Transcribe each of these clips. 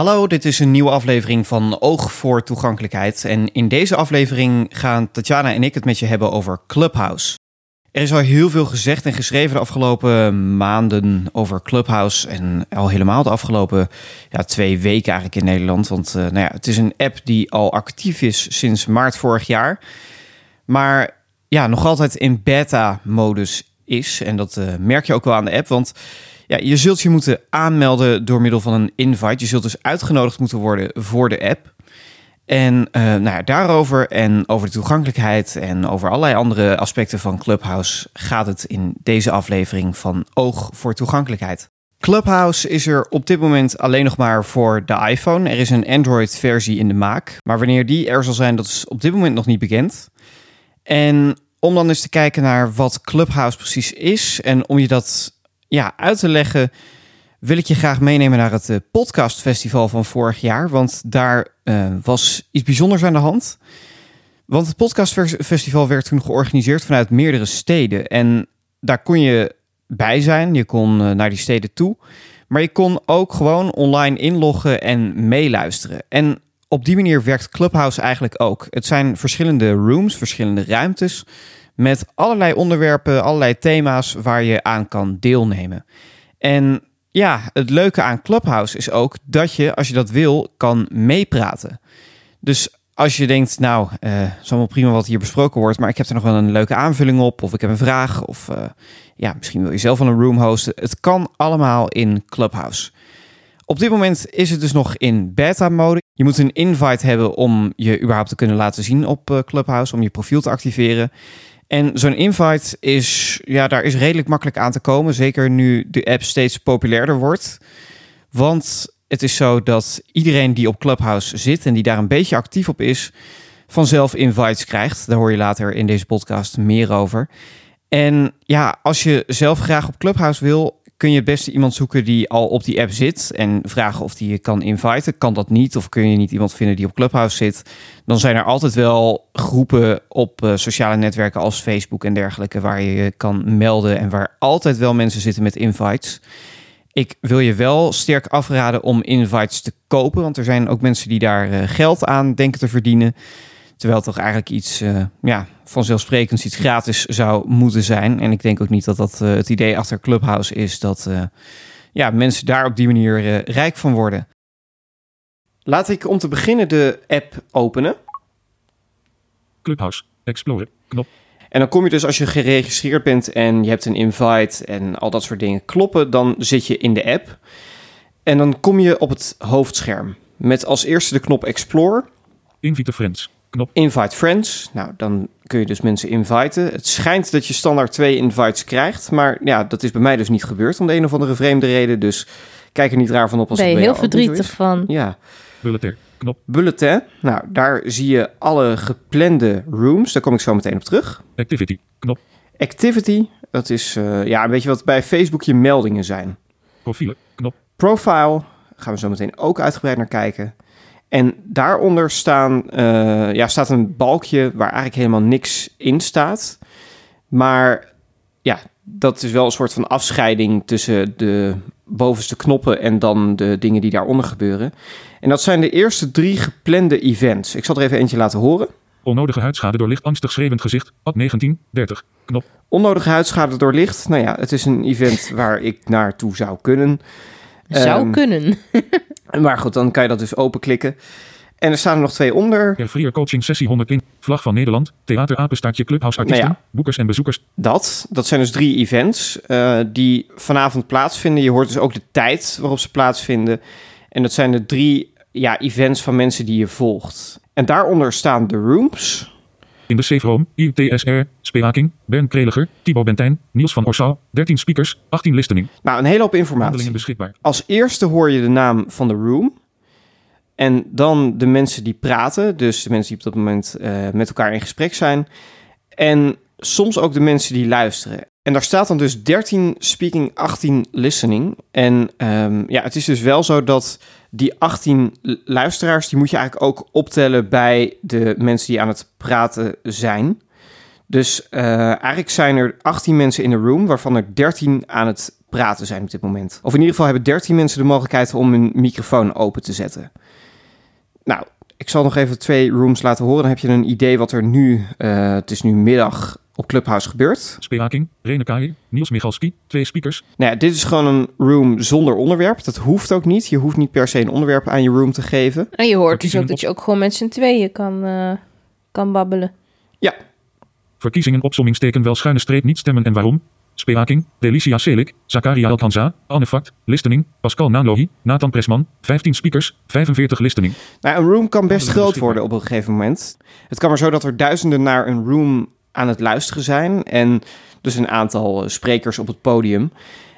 Hallo, dit is een nieuwe aflevering van Oog voor Toegankelijkheid. En in deze aflevering gaan Tatjana en ik het met je hebben over Clubhouse. Er is al heel veel gezegd en geschreven de afgelopen maanden over Clubhouse. En al helemaal de afgelopen ja, twee weken eigenlijk in Nederland. Want uh, nou ja, het is een app die al actief is sinds maart vorig jaar. Maar ja, nog altijd in beta-modus is. En dat uh, merk je ook wel aan de app. Want ja, je zult je moeten aanmelden door middel van een invite. Je zult dus uitgenodigd moeten worden voor de app. En uh, nou ja, daarover en over de toegankelijkheid en over allerlei andere aspecten van Clubhouse gaat het in deze aflevering van Oog voor Toegankelijkheid. Clubhouse is er op dit moment alleen nog maar voor de iPhone. Er is een Android-versie in de maak. Maar wanneer die er zal zijn, dat is op dit moment nog niet bekend. En om dan eens te kijken naar wat Clubhouse precies is en om je dat ja, uit te leggen, wil ik je graag meenemen naar het uh, podcastfestival van vorig jaar. Want daar uh, was iets bijzonders aan de hand. Want het podcastfestival werd toen georganiseerd vanuit meerdere steden. En daar kon je bij zijn. Je kon uh, naar die steden toe. Maar je kon ook gewoon online inloggen en meeluisteren. En op die manier werkt Clubhouse eigenlijk ook. Het zijn verschillende rooms, verschillende ruimtes met allerlei onderwerpen, allerlei thema's waar je aan kan deelnemen. En ja, het leuke aan Clubhouse is ook dat je, als je dat wil, kan meepraten. Dus als je denkt, nou, uh, is allemaal prima wat hier besproken wordt, maar ik heb er nog wel een leuke aanvulling op, of ik heb een vraag, of uh, ja, misschien wil je zelf wel een room hosten. Het kan allemaal in Clubhouse. Op dit moment is het dus nog in beta-mode. Je moet een invite hebben om je überhaupt te kunnen laten zien op uh, Clubhouse, om je profiel te activeren. En zo'n invite is, ja, daar is redelijk makkelijk aan te komen. Zeker nu de app steeds populairder wordt. Want het is zo dat iedereen die op Clubhouse zit en die daar een beetje actief op is, vanzelf invites krijgt. Daar hoor je later in deze podcast meer over. En ja, als je zelf graag op Clubhouse wil, kun je het beste iemand zoeken die al op die app zit en vragen of die je kan inviten. Kan dat niet? Of kun je niet iemand vinden die op Clubhouse zit? Dan zijn er altijd wel groepen op uh, sociale netwerken als Facebook en dergelijke waar je je kan melden en waar altijd wel mensen zitten met invites. Ik wil je wel sterk afraden om invites te kopen, want er zijn ook mensen die daar uh, geld aan denken te verdienen. Terwijl toch eigenlijk iets uh, ja, vanzelfsprekends, iets gratis zou moeten zijn. En ik denk ook niet dat dat uh, het idee achter Clubhouse is dat uh, ja, mensen daar op die manier rijk van worden. Laat ik om te beginnen de app openen. Clubhouse, Explorer, knop. En dan kom je dus als je geregistreerd bent en je hebt een invite en al dat soort dingen kloppen, dan zit je in de app. En dan kom je op het hoofdscherm met als eerste de knop Explore. Invite friends. Knop. Invite friends. Nou, dan kun je dus mensen inviten. Het schijnt dat je standaard twee invites krijgt. Maar ja, dat is bij mij dus niet gebeurd om de een of andere vreemde reden. Dus kijk er niet raar van op als ben het je bij heel verdrietig is. van. Ja. Bulletin. Knop. Bulletin. Nou, daar zie je alle geplande rooms. Daar kom ik zo meteen op terug. Activity. Knop. Activity. Dat is uh, ja, een beetje wat bij Facebook je meldingen zijn. Profielen. Knop. Profile. Gaan we zo meteen ook uitgebreid naar kijken. En daaronder staan, uh, ja, staat een balkje waar eigenlijk helemaal niks in staat. Maar ja, dat is wel een soort van afscheiding tussen de bovenste knoppen en dan de dingen die daaronder gebeuren. En dat zijn de eerste drie geplande events. Ik zal er even eentje laten horen. Onnodige huidschade door licht angstig schreeuwend gezicht. Ad 19, 30. Knop. Onnodige huidschade door licht. Nou ja, het is een event waar ik naartoe zou kunnen. Zou Um, kunnen. Maar goed, dan kan je dat dus openklikken. En er staan er nog twee onder. Per Freer Coaching Sessie 101. Vlag van Nederland. Theater Apenstaartje Clubhouse Artiesten. Nou Boekers en bezoekers. Dat, dat zijn dus drie events uh, die vanavond plaatsvinden. Je hoort dus ook de tijd waarop ze plaatsvinden. En dat zijn de drie ja, events van mensen die je volgt. En daaronder staan de rooms. In de Safe Room, ITSR, Speaking, Bern Kreliger, Thibaut Bentijn, Niels van Orsau, 13 speakers, 18 listening. Nou, een hele hoop informatie. Beschikbaar. Als eerste hoor je de naam van de room. En dan de mensen die praten. Dus de mensen die op dat moment uh, met elkaar in gesprek zijn. En soms ook de mensen die luisteren. En daar staat dan dus 13 speaking, 18 listening. En um, ja, het is dus wel zo dat die 18 luisteraars, die moet je eigenlijk ook optellen bij de mensen die aan het praten zijn. Dus uh, eigenlijk zijn er 18 mensen in de room, waarvan er 13 aan het praten zijn op dit moment. Of in ieder geval hebben 13 mensen de mogelijkheid om hun microfoon open te zetten. Nou, ik zal nog even twee rooms laten horen. Dan heb je een idee wat er nu, uh, het is nu middag, op Clubhouse gebeurt. Speaking, Rene Kai, Niels Michalski, twee speakers. Nou ja, dit is gewoon een room zonder onderwerp. Dat hoeft ook niet. Je hoeft niet per se een onderwerp aan je room te geven. En je hoort dus ook dat je ook gewoon met z'n tweeën kan, uh, kan babbelen. Ja. Verkiezingen opsommingsteken wel schuine streep niet stemmen en waarom? Speaking, Delicia Selik, Zakaria Elkanza, Anne Fakt, Listening, Pascal Nanlohi, Nathan Presman, 15 speakers, 45 listening. Nou, een room kan best groot worden op een gegeven moment. Het kan maar zo dat er duizenden naar een room aan het luisteren zijn. En dus een aantal sprekers op het podium.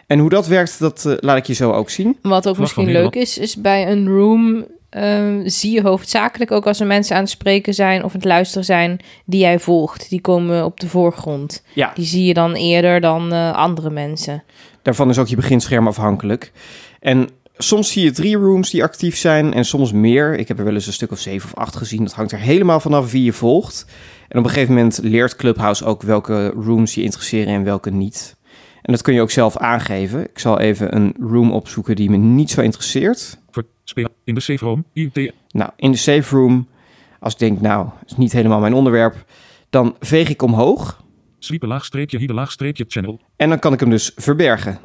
En hoe dat werkt, dat uh, laat ik je zo ook zien. Wat ook misschien leuk is, is bij een room uh, zie je hoofdzakelijk ook als er mensen aan het spreken zijn of het luisteren zijn die jij volgt. Die komen op de voorgrond. Ja. Die zie je dan eerder dan uh, andere mensen. Daarvan is ook je beginscherm afhankelijk. En soms zie je drie rooms die actief zijn en soms meer. Ik heb er wel eens een stuk of zeven of acht gezien. Dat hangt er helemaal vanaf wie je volgt. En op een gegeven moment leert Clubhouse ook welke rooms je interesseren en welke niet. En dat kun je ook zelf aangeven. Ik zal even een room opzoeken die me niet zo interesseert. In de safe room. Nou, in de safe room, als ik denk, nou, is niet helemaal mijn onderwerp, dan veeg ik omhoog. Sweepen laagstreepje, hier laagstreepje channel. En dan kan ik hem dus verbergen.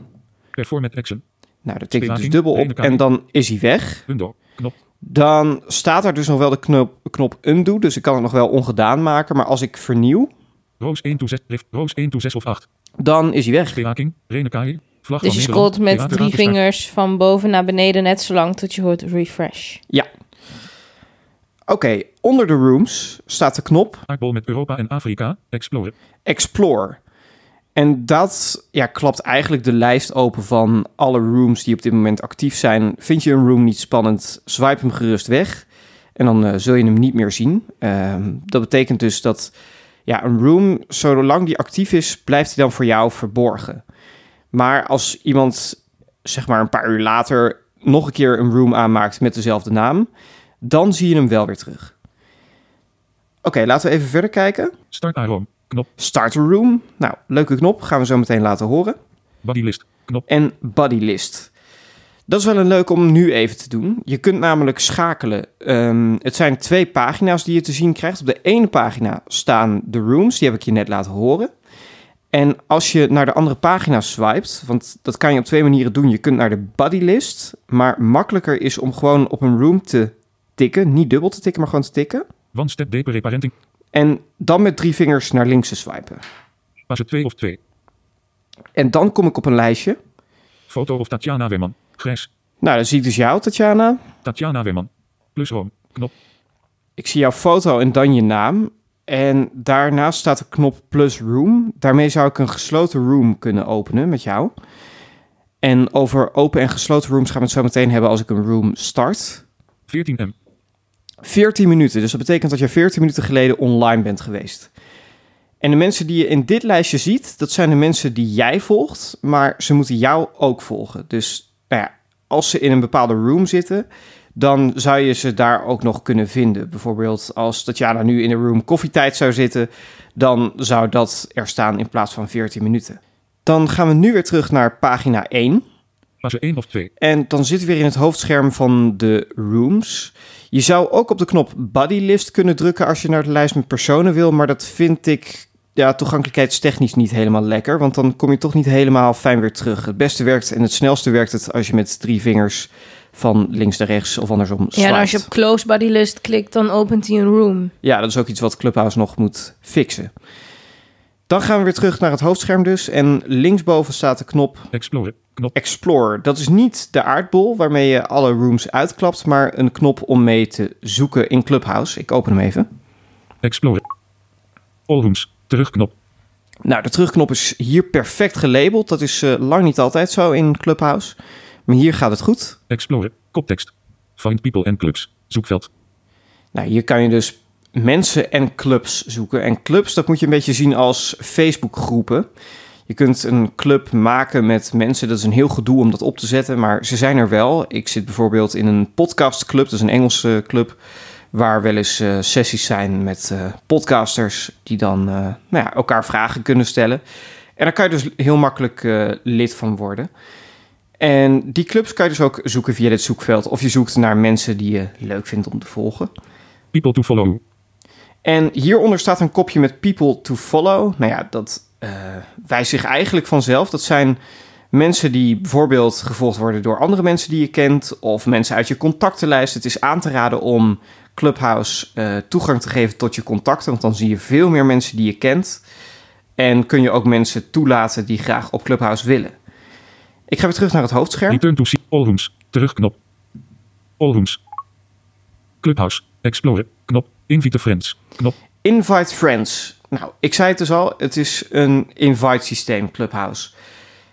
Performant action. Nou, daar tik ik dus dubbel op en dan is hij weg. Undo, knop. Dan staat er dus nog wel de knop, knop undo, dus ik kan het nog wel ongedaan maken. Maar als ik vernieuw... Roos 1 to 6, Roos 1 to 6 of 8. Dan is hij weg. Speaking, Renekaai, vlag Dus je scrolt met drie Raadstaat. vingers van boven naar beneden net zolang tot je hoort refresh. Ja. Oké, onder de rooms staat de knop Aardbol met Europa en Afrika, Explorer. Explore. En dat ja, klapt eigenlijk de lijst open van alle rooms die op dit moment actief zijn. Vind je een room niet spannend, swipe hem gerust weg. En dan eh, zul je hem niet meer zien. Ehm, dat betekent dus dat ja, een room, zolang die actief is, blijft hij dan voor jou verborgen. Maar als iemand zeg maar een paar uur later nog een keer een room aanmaakt met dezelfde naam, dan zie je hem wel weer terug. Oké, laten we even verder kijken. Start Arom, knop. Start a room. Nou, leuke knop. Gaan we zo meteen laten horen. Bodylist, knop. En buddy list. Dat is wel een leuk om nu even te doen. Je kunt namelijk schakelen. Ehm, het zijn twee pagina's die je te zien krijgt. Op de ene pagina staan de rooms. Die heb ik je net laten horen. En als je naar de andere pagina swipet, want dat kan je op twee manieren doen. Je kunt naar de buddy list, maar makkelijker is om gewoon op een room te tikken. Niet dubbel te tikken, maar gewoon te tikken. One step deeper reparenting. En dan met drie vingers naar links te swipen. Fase 2 of 2. En dan kom ik op een lijstje. Foto of Tatjana Weerman. Grijs. Nou, dan zie ik dus jou, Tatjana. Tatjana Weerman. Plus Room. Knop. Ik zie jouw foto en dan je naam. En daarnaast staat de knop plus room. Daarmee zou ik een gesloten room kunnen openen met jou. En over open en gesloten rooms gaan we het zo meteen hebben als ik een room start. 14M. 14 minuten, dus dat betekent dat je 14 minuten geleden online bent geweest. En de mensen die je in dit lijstje ziet, dat zijn de mensen die jij volgt, maar ze moeten jou ook volgen. Dus nou ja, als ze in een bepaalde room zitten, dan zou je ze daar ook nog kunnen vinden. Bijvoorbeeld als Tatjana nu in de room koffietijd zou zitten, dan zou dat er staan in plaats van 14 minuten. Dan gaan we nu weer terug naar pagina 1. Fase 1 of 2. En dan zitten we weer in het hoofdscherm van de rooms. Je zou ook op de knop Buddy List kunnen drukken als je naar de lijst met personen wil, maar dat vind ik ja, toegankelijkheidstechnisch niet helemaal lekker, want dan kom je toch niet helemaal fijn weer terug. Het beste werkt en het snelste werkt het als je met drie vingers van links naar rechts of andersom Ja, en als je op close body list klikt, dan opent hij een room. Ja, dat is ook iets wat Clubhouse nog moet fixen. Dan gaan we weer terug naar het hoofdscherm dus. En linksboven staat de knop Explorer. Knop. Explore. Dat is niet de aardbol waarmee je alle rooms uitklapt, maar een knop om mee te zoeken in Clubhouse. Ik open hem even. Explorer. All rooms. Terugknop. Nou, de terugknop is hier perfect gelabeld. Dat is eh, lang niet altijd zo in Clubhouse. Maar hier gaat het goed. Explorer. Koptekst. Find people and clubs. Zoekveld. Nou, hier kan je dus mensen en clubs zoeken. En clubs, dat moet je een beetje zien als Facebook-groepen. Je kunt een club maken met mensen. Dat is een heel gedoe om dat op te zetten, maar ze zijn er wel. Ik zit bijvoorbeeld in een podcastclub. Dat is een Engelse club. Waar wel eens eh, sessies zijn met eh, podcasters. Die dan eh, nou ja, elkaar vragen kunnen stellen. En daar kan je dus heel makkelijk lid van worden. En die clubs kan je dus ook zoeken via dit zoekveld. Of je zoekt naar mensen die je leuk vindt om te volgen. People to follow. En hieronder staat een kopje met people to follow. Nou ja, dat uh, wijst zich eigenlijk vanzelf. Dat zijn mensen die bijvoorbeeld gevolgd worden door andere mensen die je kent. Of mensen uit je contactenlijst. Het is aan te raden om Clubhouse uh, toegang te geven tot je contacten. Want dan zie je veel meer mensen die je kent. En kun je ook mensen toelaten die graag op Clubhouse willen. Ik ga weer terug naar het hoofdscherm. Return to see all rooms. Terugknop. All rooms. Clubhouse. Explorer. Knop. Invite friends. Knop. Invite friends. Nou, ik zei het dus al. Het is een invite systeem, Clubhouse.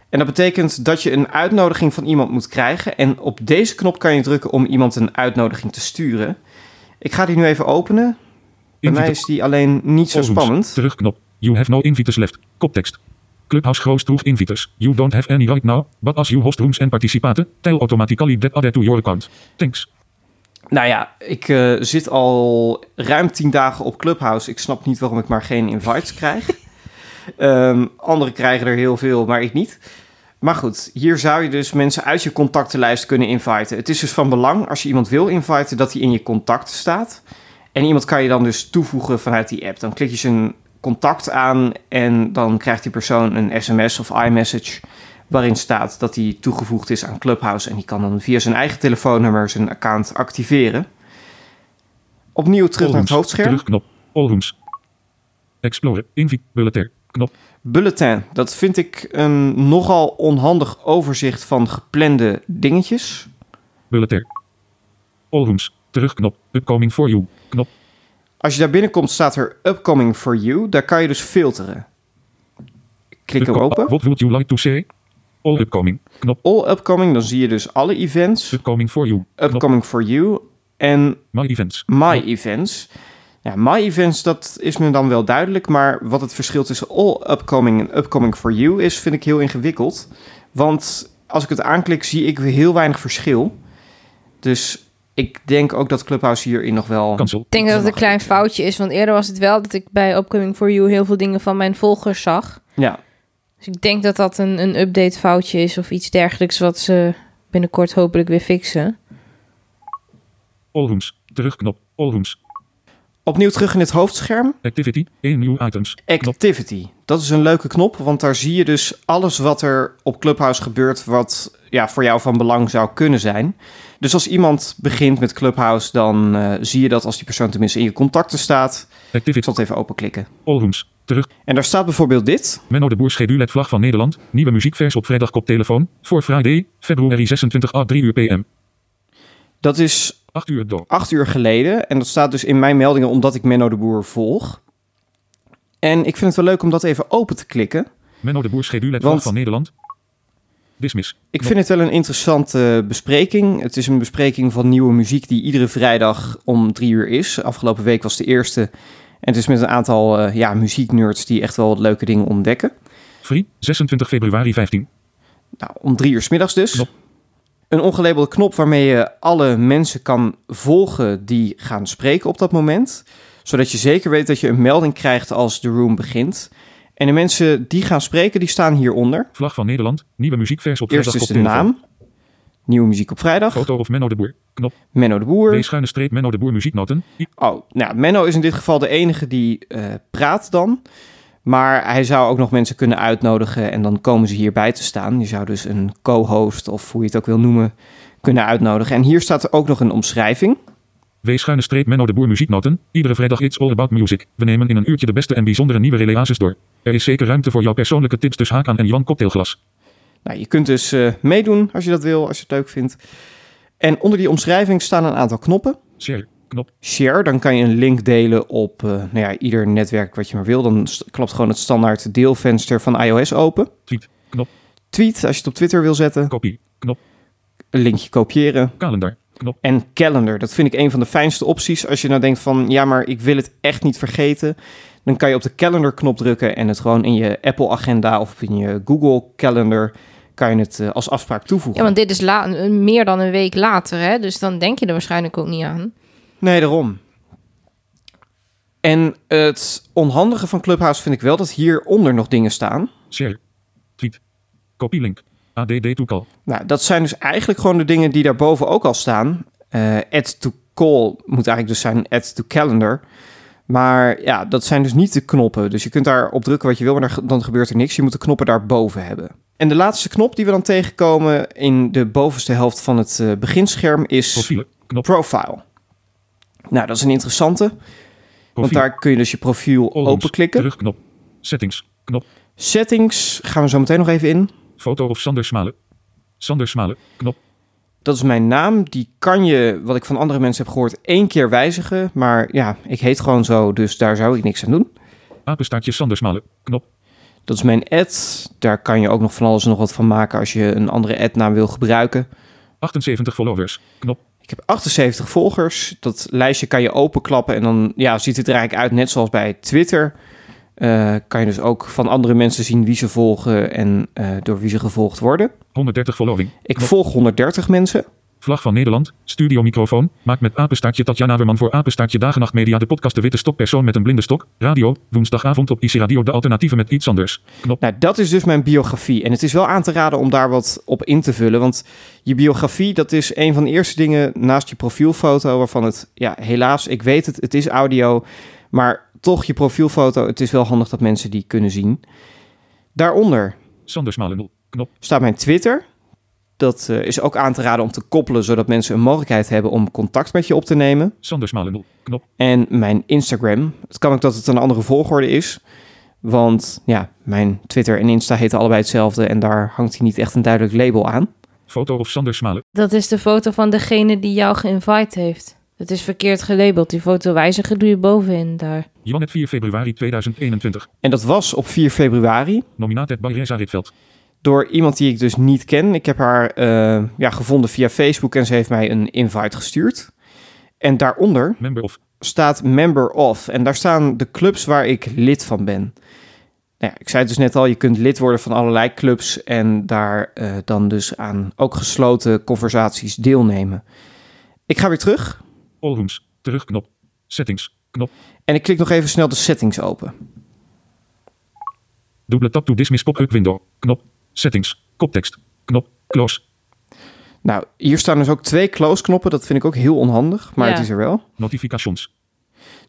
En dat betekent dat je een uitnodiging van iemand moet krijgen. En op deze knop kan je drukken om iemand een uitnodiging te sturen. Ik ga die nu even openen. Bij mij is die alleen niet zo spannend. Terugknop. You have no inviters left. Koptekst. Clubhouse host two inviters. You don't have any right now, but as you host rooms and participate, tell automatically that added to your account. Thanks. Nou ja, ik uh, zit al ruim tien dagen op Clubhouse. Ik snap niet waarom ik maar geen invites krijg. um, anderen krijgen er heel veel, maar ik niet. Maar goed, hier zou je dus mensen uit je contactenlijst kunnen inviten. Het is dus van belang als je iemand wil inviten dat hij in je contacten staat. En iemand kan je dan dus toevoegen vanuit die app. Dan klik je zijn contact aan en dan krijgt die persoon een sms of iMessage waarin staat dat hij toegevoegd is aan Clubhouse en die kan dan via zijn eigen telefoonnummer zijn account activeren. Opnieuw terug naar het hoofdscherm. Terugknop. Allrooms. Explorer. Invite. Bulletin. Knop. Bulletin. Dat vind ik een nogal onhandig overzicht van geplande dingetjes. Bulletin. Allrooms. Terugknop. Upcoming for you. Knop. Als je daar binnenkomt staat er Upcoming for you. Daar kan je dus filteren. Klik erop open. What would you like to say? All upcoming. Knop. All upcoming. Dan zie je dus alle events. Upcoming for you. Upcoming for you. En My events. My events. Ja, my events, dat is me dan wel duidelijk. Maar wat het verschil tussen all upcoming en upcoming for you is, vind ik heel ingewikkeld. Want als ik het aanklik, zie ik heel weinig verschil. Dus ik denk ook dat Clubhouse hierin nog wel... Cancel. Ik denk dat het een klein foutje is, want eerder was het wel dat ik bij Upcoming for You heel veel dingen van mijn volgers zag. Ja. Dus ik denk dat dat een, een update foutje is of iets dergelijks wat ze binnenkort hopelijk weer fixen. Allrooms. Terugknop. Allrooms. Opnieuw terug in het hoofdscherm. Activity. 1 new items. Activity. Dat is een leuke knop, want daar zie je dus alles wat er op Clubhouse gebeurt... wat ja, voor jou van belang zou kunnen zijn. Dus als iemand begint met Clubhouse, dan uh, zie je dat als die persoon tenminste in je contacten staat. Activity. Ik zal het even openklikken. Allrooms. Terug. En daar staat bijvoorbeeld dit. Menno de Boer schedulet vlag van Nederland. Nieuwe muziekvers op vrijdag koptelefoon. Voor Friday, februari 26 à 3 uur pm. Dat is 8 uur door. 8 uur geleden. En dat staat dus in mijn meldingen omdat ik Menno de Boer volg. En ik vind het wel leuk om dat even open te klikken. Menno de Boer schedulet vlag van Nederland. Dismiss. Ik vind het wel een interessante bespreking. Het is een bespreking van nieuwe muziek die iedere vrijdag om drie uur is. Afgelopen week was de eerste. En het is met een aantal uh, ja, muzieknerds die echt wel wat leuke dingen ontdekken. Free, 26 februari 15. Nou, om drie uur s middags dus. Knop. Een ongelabelde knop waarmee je alle mensen kan volgen die gaan spreken op dat moment. Zodat je zeker weet dat je een melding krijgt als de room begint. En de mensen die gaan spreken, die staan hieronder. Vlag van Nederland, nieuwe muziekvers op Eerst vrijdag is de naam. Nieuwe muziek op vrijdag. Foto of Menno de Boer. Knop. Menno de Boer. W schuine streep Menno de Boer muzieknoten. Oh, nou, Menno is in dit geval de enige die uh, praat dan. Maar hij zou ook nog mensen kunnen uitnodigen en dan komen ze hierbij te staan. Je zou dus een co-host of hoe je het ook wil noemen kunnen uitnodigen. En hier staat er ook nog een omschrijving. W schuine streep Menno de Boer muzieknoten. Iedere vrijdag iets all about music. We nemen in een uurtje de beste en bijzondere nieuwe relaties door. Er is zeker ruimte voor jouw persoonlijke tips dus haak aan en Jan cocktailglas. Nou, je kunt dus uh, meedoen als je dat wil, als je het leuk vindt. En onder die omschrijving staan een aantal knoppen. Share, knop. Share, dan kan je een link delen op uh, nou ja, ieder netwerk wat je maar wil. Dan klapt gewoon het standaard deelvenster van iOS open. Tweet, knop. Tweet, als je het op Twitter wil zetten. Copy, knop. Een linkje kopiëren. Calendar, knop. En calendar, dat vind ik een van de fijnste opties. Als je nou denkt van, ja, maar ik wil het echt niet vergeten. Dan kan je op de calendar knop drukken en het gewoon in je Apple agenda of in je Google calendar kan je het uh, als afspraak toevoegen. Ja, want dit is la- meer dan een week later, hè? Dus dan denk je er waarschijnlijk ook niet aan. Nee, daarom. En het onhandige van Clubhouse vind ik wel dat hieronder nog dingen staan. Share. Tweet. Kopielink. ADD toecal. Nou, dat zijn dus eigenlijk gewoon de dingen die daarboven ook al staan. Eh add to call moet eigenlijk dus zijn add to calendar. Maar ja, dat zijn dus niet de knoppen. Dus je kunt daar op drukken wat je wil, maar dan gebeurt er niks. Je moet de knoppen daarboven hebben. En de laatste knop die we dan tegenkomen in de bovenste helft van het eh, beginscherm is. Profile. Nou, dat is een interessante, want daar kun je dus je profiel openklikken. Terugknop. Settings. Knop. Settings gaan we zo meteen nog even in. Foto of Sander Smalen. Sander Smalen. Knop. Dat is mijn naam. Die kan je, wat ik van andere mensen heb gehoord, één keer wijzigen. Maar ja, ik heet gewoon zo, dus daar zou ik niks aan doen. Apenstaartje Sander Smalen. Knop. Dat is mijn ad. Daar kan je ook nog van alles en nog wat van maken als je een andere ad-naam wil gebruiken. 78 followers. Knop. Ik heb 78 volgers. Dat lijstje kan je openklappen en dan ja, ziet het er eigenlijk uit net zoals bij Twitter. Eh, kan je dus ook van andere mensen zien wie ze volgen en eh, door wie ze gevolgd worden. 130 following. Ik Knop. volg 130 mensen. Vlag van Nederland. Studio microfoon. Maak met apenstaartje Tatjana Weerman voor apenstaartje Dagen Nacht Media de podcast De Witte Stok persoon met een blinde stok. Radio. Woensdagavond op IC Radio de alternatieven met iets anders. Knop. Nou, dat is dus mijn biografie. En het is wel aan te raden om daar wat op in te vullen. Want je biografie, dat is een van de eerste dingen naast je profielfoto. Waarvan het, ja, helaas, ik weet het, het is audio. Maar toch, je profielfoto, het is wel handig dat mensen die kunnen zien. Daaronder Sander Smalen 0. Knop. staat mijn Twitter. Dat eh, is ook aan te raden om te koppelen, zodat mensen een mogelijkheid hebben om contact met je op te nemen. Sander Smalen 0. Knop. En mijn Instagram. Het kan ook dat het een andere volgorde is. Want ja, mijn Twitter en Insta heten allebei hetzelfde. En daar hangt hij niet echt een duidelijk label aan. Foto of Sander Smalen. Dat is de foto van degene die jou geïnvite heeft. Het is verkeerd gelabeld. Die foto wijzigen doe je bovenin daar. Johannet 4 februari 2021. En dat was op 4 februari. Nominaat het Barreza Ritveld. Door iemand die ik dus niet ken. Ik heb haar eh, ja, gevonden via Facebook en ze heeft mij een invite gestuurd. En daaronder Member of. staat member of. En daar staan de clubs waar ik lid van ben. Nou ja, ik zei het dus net al, je kunt lid worden van allerlei clubs en daar eh, dan dus aan ook gesloten conversaties deelnemen. Ik ga weer terug All rooms. Terugknop. Settings. Knop. En ik klik nog even snel de settings open. Dubbele tap to dismiss pop-up window. Knop. Settings. Koptekst. Knop. Close. Nou, hier staan dus ook twee close knoppen. Dat vind ik ook heel onhandig, maar Ja. het is er wel. Notifications.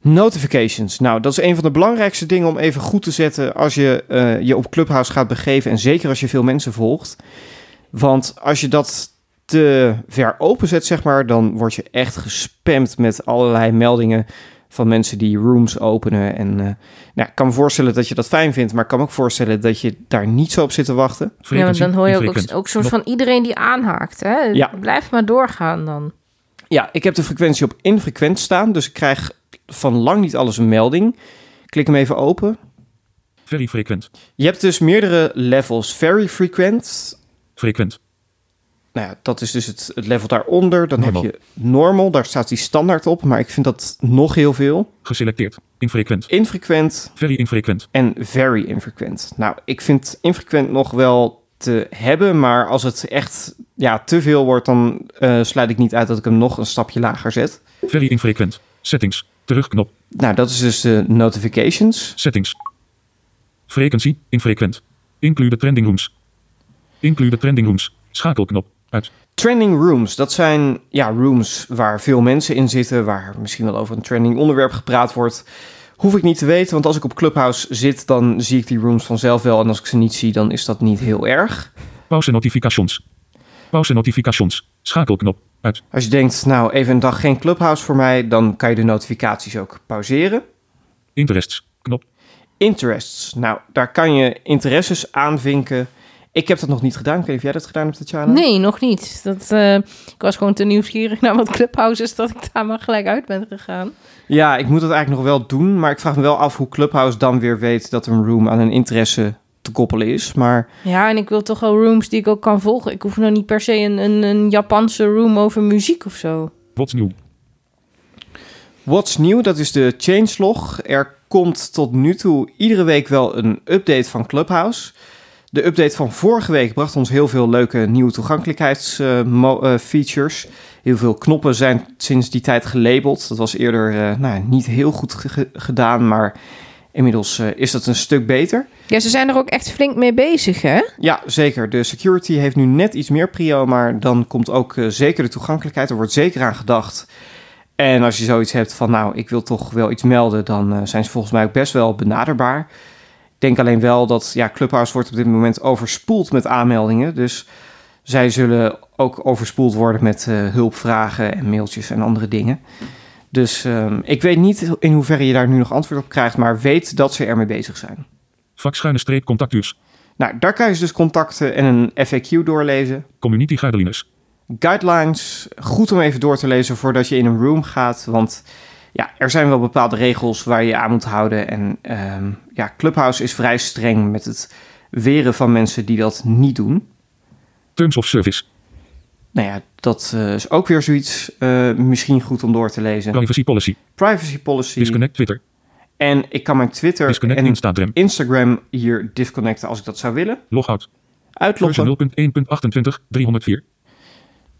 Notifications. Nou, dat is een van de belangrijkste dingen om even goed te zetten als je eh, je op Clubhouse gaat begeven. En zeker als je veel mensen volgt. Want als je dat te ver openzet, zeg maar, dan word je echt gespamd met allerlei meldingen van mensen die rooms openen. En eh, nou, ik kan me voorstellen dat je dat fijn vindt, maar ik kan me ook voorstellen dat je daar niet zo op zit te wachten. Ja, dan hoor je ook, ook, soort van iedereen die aanhaakt. Hè? Ja. Blijf maar doorgaan dan. Ja, ik heb de frequentie op infrequent staan, dus ik krijg van lang niet alles een melding. Klik hem even open. Very frequent. Je hebt dus meerdere levels. Very frequent, Frequent. Nou ja, dat is dus het, het level daaronder. Dan Normal. heb je normal, daar staat die standaard op, maar ik vind dat nog heel veel. Geselecteerd. Infrequent. Infrequent Very infrequent. en very infrequent. Nou, ik vind infrequent nog wel te hebben, maar als het echt ja, te veel wordt, dan eh, sluit ik niet uit dat ik hem nog een stapje lager zet. Very infrequent. Settings. Terugknop. Nou, dat is dus de notifications. Settings. Frequentie. Infrequent. Include trending rooms. Include trending rooms. Schakelknop. Uit. Trending rooms, dat zijn ja, rooms waar veel mensen in zitten, waar misschien wel over een trending onderwerp gepraat wordt. Hoef ik niet te weten, want als ik op Clubhouse zit, dan zie ik die rooms vanzelf wel. En als ik ze niet zie, dan is dat niet heel erg. Pauze notifications. Pauze notifications. Schakelknop. Uit. Als je denkt, nou even een dag geen Clubhouse voor mij, dan kan je de notificaties ook pauzeren. Interests. Knop. Interests, nou daar kan je interesses aanvinken. Ik heb dat nog niet gedaan. Ik weet niet of jij dat gedaan hebt, Tatjana? Nee, nog niet. Dat, eh, ik was gewoon te nieuwsgierig naar wat Clubhouse is... dat ik daar maar gelijk uit ben gegaan. Ja, ik moet dat eigenlijk nog wel doen. Maar ik vraag me wel af hoe Clubhouse dan weer weet dat een room aan een interesse te koppelen is. Maar Ja, en ik wil toch wel rooms die ik ook kan volgen. Ik hoef nou niet per se een, een, een Japanse room over muziek of zo. What's new? What's new, dat is de changelog. Er komt tot nu toe iedere week wel een update van Clubhouse. De update van vorige week bracht ons heel veel leuke nieuwe toegankelijkheidsfeatures. heel veel knoppen zijn sinds die tijd gelabeld. Dat was eerder eh, nou, niet heel goed ge- gedaan, maar Inmiddels eh, is dat een stuk beter. Ja, ze zijn er ook echt flink mee bezig, hè? Ja, zeker. De security heeft nu net iets meer prio, maar dan komt ook eh, zeker de toegankelijkheid. Er wordt zeker aan gedacht. En als je zoiets hebt van, nou, ik wil toch wel iets melden, dan zijn ze volgens mij ook best wel benaderbaar. Ik denk alleen wel dat, ja, Clubhouse wordt op dit moment overspoeld met aanmeldingen. Dus zij zullen ook overspoeld worden met eh, hulpvragen en mailtjes en andere dingen. Dus ehm, ik weet niet in hoeverre je daar nu nog antwoord op krijgt, maar weet dat ze ermee bezig zijn. Vak schuine streep contactuurs. Nou, daar kan je dus contacten en een FAQ doorlezen. Community guidelines. Guidelines, goed om even door te lezen voordat je in een room gaat. Want ja, er zijn wel bepaalde regels waar je aan moet houden. En ehm, ja, Clubhouse is vrij streng met het weren van mensen die dat niet doen. Terms of service. Nou ja, dat eh, is ook weer zoiets eh, misschien goed om door te lezen. Privacy policy. Privacy policy. Disconnect Twitter. En ik kan mijn Twitter Disconnect en Instagram. Instagram hier disconnecten als ik dat zou willen. Logout. Uitloggen. Versie 0.1.28 304.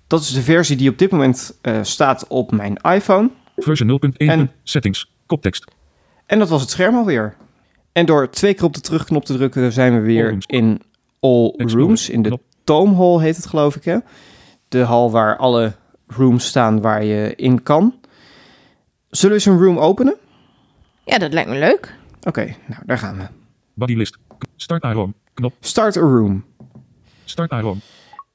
Dat is de versie die op dit moment eh, staat op mijn iPhone. Versie 0.1. En- Settings. Koptekst. En dat was het scherm alweer. En door twee keer op de terugknop te drukken zijn we weer in All. Rooms. In de. Tome Hall heet het geloof ik hè. De hal waar alle rooms staan waar je in kan. Zullen we eens een room openen? Ja, dat lijkt me leuk. Oké, nou daar gaan we. Bodylist. Start iRoam. Knop. Start a room. Start iRoam.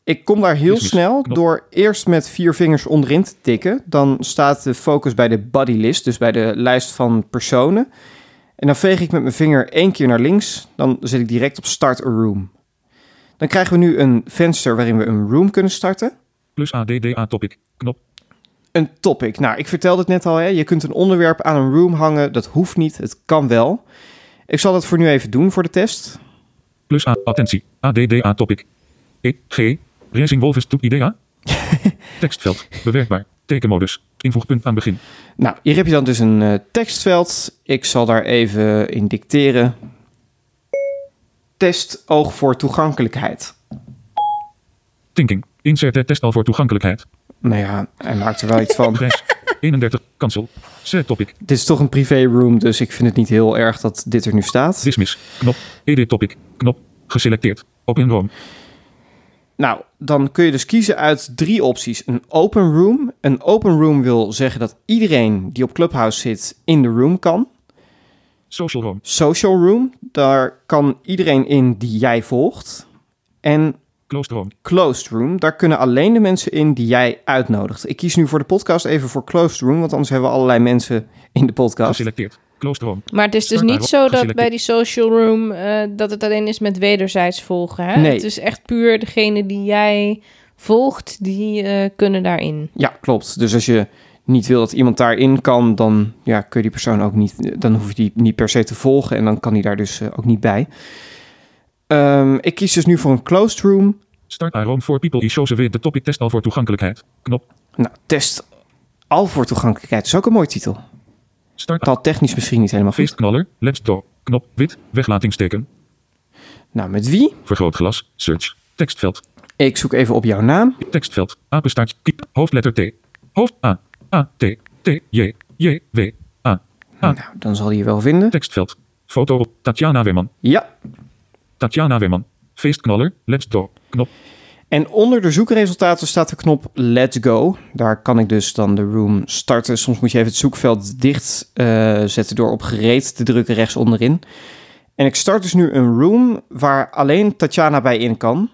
Ik kom daar heel snel door eerst met vier vingers onderin te tikken. Dan staat de focus bij de body list, dus bij de lijst van personen. En dan veeg ik met mijn vinger één keer naar links. Dan zet ik direct op start a room. Dan krijgen we nu een venster waarin we een room kunnen starten. Plus ADDA topic. Knop. Een topic. Nou, ik vertelde het net al, hè. je kunt een onderwerp aan een room hangen. Dat hoeft niet, het kan wel. Ik zal dat voor nu even doen voor de test. Plus A. Attentie. ADDA topic. E. G. Racing Wolves to IDEA. Tekstveld. Bewerkbaar. Tekenmodus. Invoegpunt aan begin. Nou, hier heb je dan dus een eh, tekstveld. Ik zal daar even in dicteren. Test oog voor toegankelijkheid. Thinking. Insert het testal voor toegankelijkheid. Nou ja, hij maakt er wel iets van. Grijs. 31. Cancel. Set topic. Dit is toch een privé room, dus ik vind het niet heel erg dat dit er nu staat. Dismiss. Knop. Edit topic. Knop. Geselecteerd. Open room. Nou, dan kun je dus kiezen uit drie opties. Een open room. Een open room wil zeggen dat iedereen die op Clubhouse zit in de room kan. Social room. Social room, daar kan iedereen in die jij volgt. En Closed room. closed room, daar kunnen alleen de mensen in die jij uitnodigt. Ik kies nu voor de podcast even voor closed room, want anders hebben we allerlei mensen in de podcast. Geselecteerd. Closed room. Maar het is dus niet zo dat bij die social room eh, dat het alleen is met wederzijds volgen. Hè? Nee. Het is echt puur degene die jij volgt, die eh, kunnen daarin. Ja, klopt. Dus als je niet wil dat iemand daarin kan, dan ja, kun je die persoon ook niet, dan hoef je die niet per se te volgen en dan kan die daar dus eh, ook niet bij. Ehm, ik kies dus nu voor een closed room. Start iRoam for people. Die shows weer de topic testal voor toegankelijkheid. Knop. Nou, test al voor toegankelijkheid. Dat is ook een mooi titel. Start Taaltechnisch misschien niet helemaal goed. feestknaller. Let's go. Knop. Wit. Weglatingsteken. Nou, met wie? Vergrootglas. Search. Tekstveld. Ik zoek even op jouw naam. Tekstveld. Apenstaart. Kiep. Hoofdletter T. Hoofd A. A. T. T. J. J. W. A. Ah. Nou, dan zal je je wel vinden. Tekstveld. Foto op Tatjana Weerman. Ja. Tatjana Weerman. Feestknaller. Let's go. Knop. En onder de zoekresultaten staat de knop Let's Go. Daar kan ik dus dan de room starten. Soms moet je even het zoekveld dicht eh, zetten door op gereed te drukken rechts onderin. En ik start dus nu een room waar alleen Tatjana bij in kan.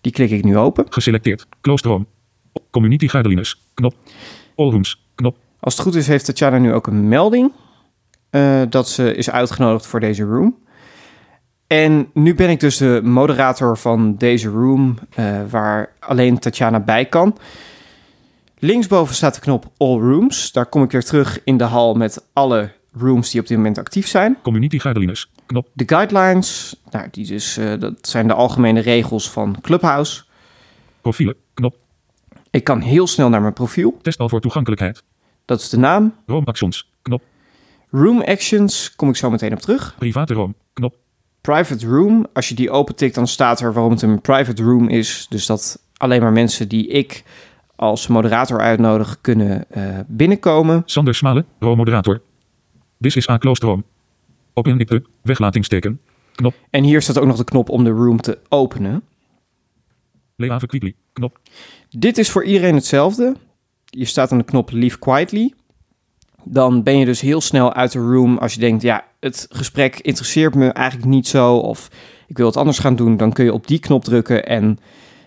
Die klik ik nu open. Geselecteerd. Closed room. Community guidelines. Knop. All rooms. Knop. Als het goed is heeft Tatjana nu ook een melding eh, dat ze is uitgenodigd voor deze room. En nu ben ik dus de moderator van deze room eh, waar alleen Tatjana bij kan. Linksboven staat de knop All Rooms. Daar kom ik weer terug in de hal met alle rooms die op dit moment actief zijn. Community guidelines. Knop. De guidelines, nou, die dus, eh, dat zijn de algemene regels van Clubhouse. Profielen. Knop. Ik kan heel snel naar mijn profiel. Testal voor toegankelijkheid. Dat is de naam. Room actions. Knop. Room Actions, kom ik zo meteen op terug. Private room. Knop. Private Room, als je die opentikt, dan staat er waarom het een private room is. Dus dat alleen maar mensen die ik als moderator uitnodig kunnen eh, binnenkomen. Sander Smalen. Moderator. This is a closed room. Open ik de weglatingsteken. Knop. En hier staat ook nog de knop om de room te openen. Leave quickly. Knop. Dit is voor iedereen hetzelfde. Je staat aan de knop Leave Quietly. Dan ben je dus heel snel uit de room als je denkt, ja, het gesprek interesseert me eigenlijk niet zo of ik wil het anders gaan doen. Dan kun je op die knop drukken en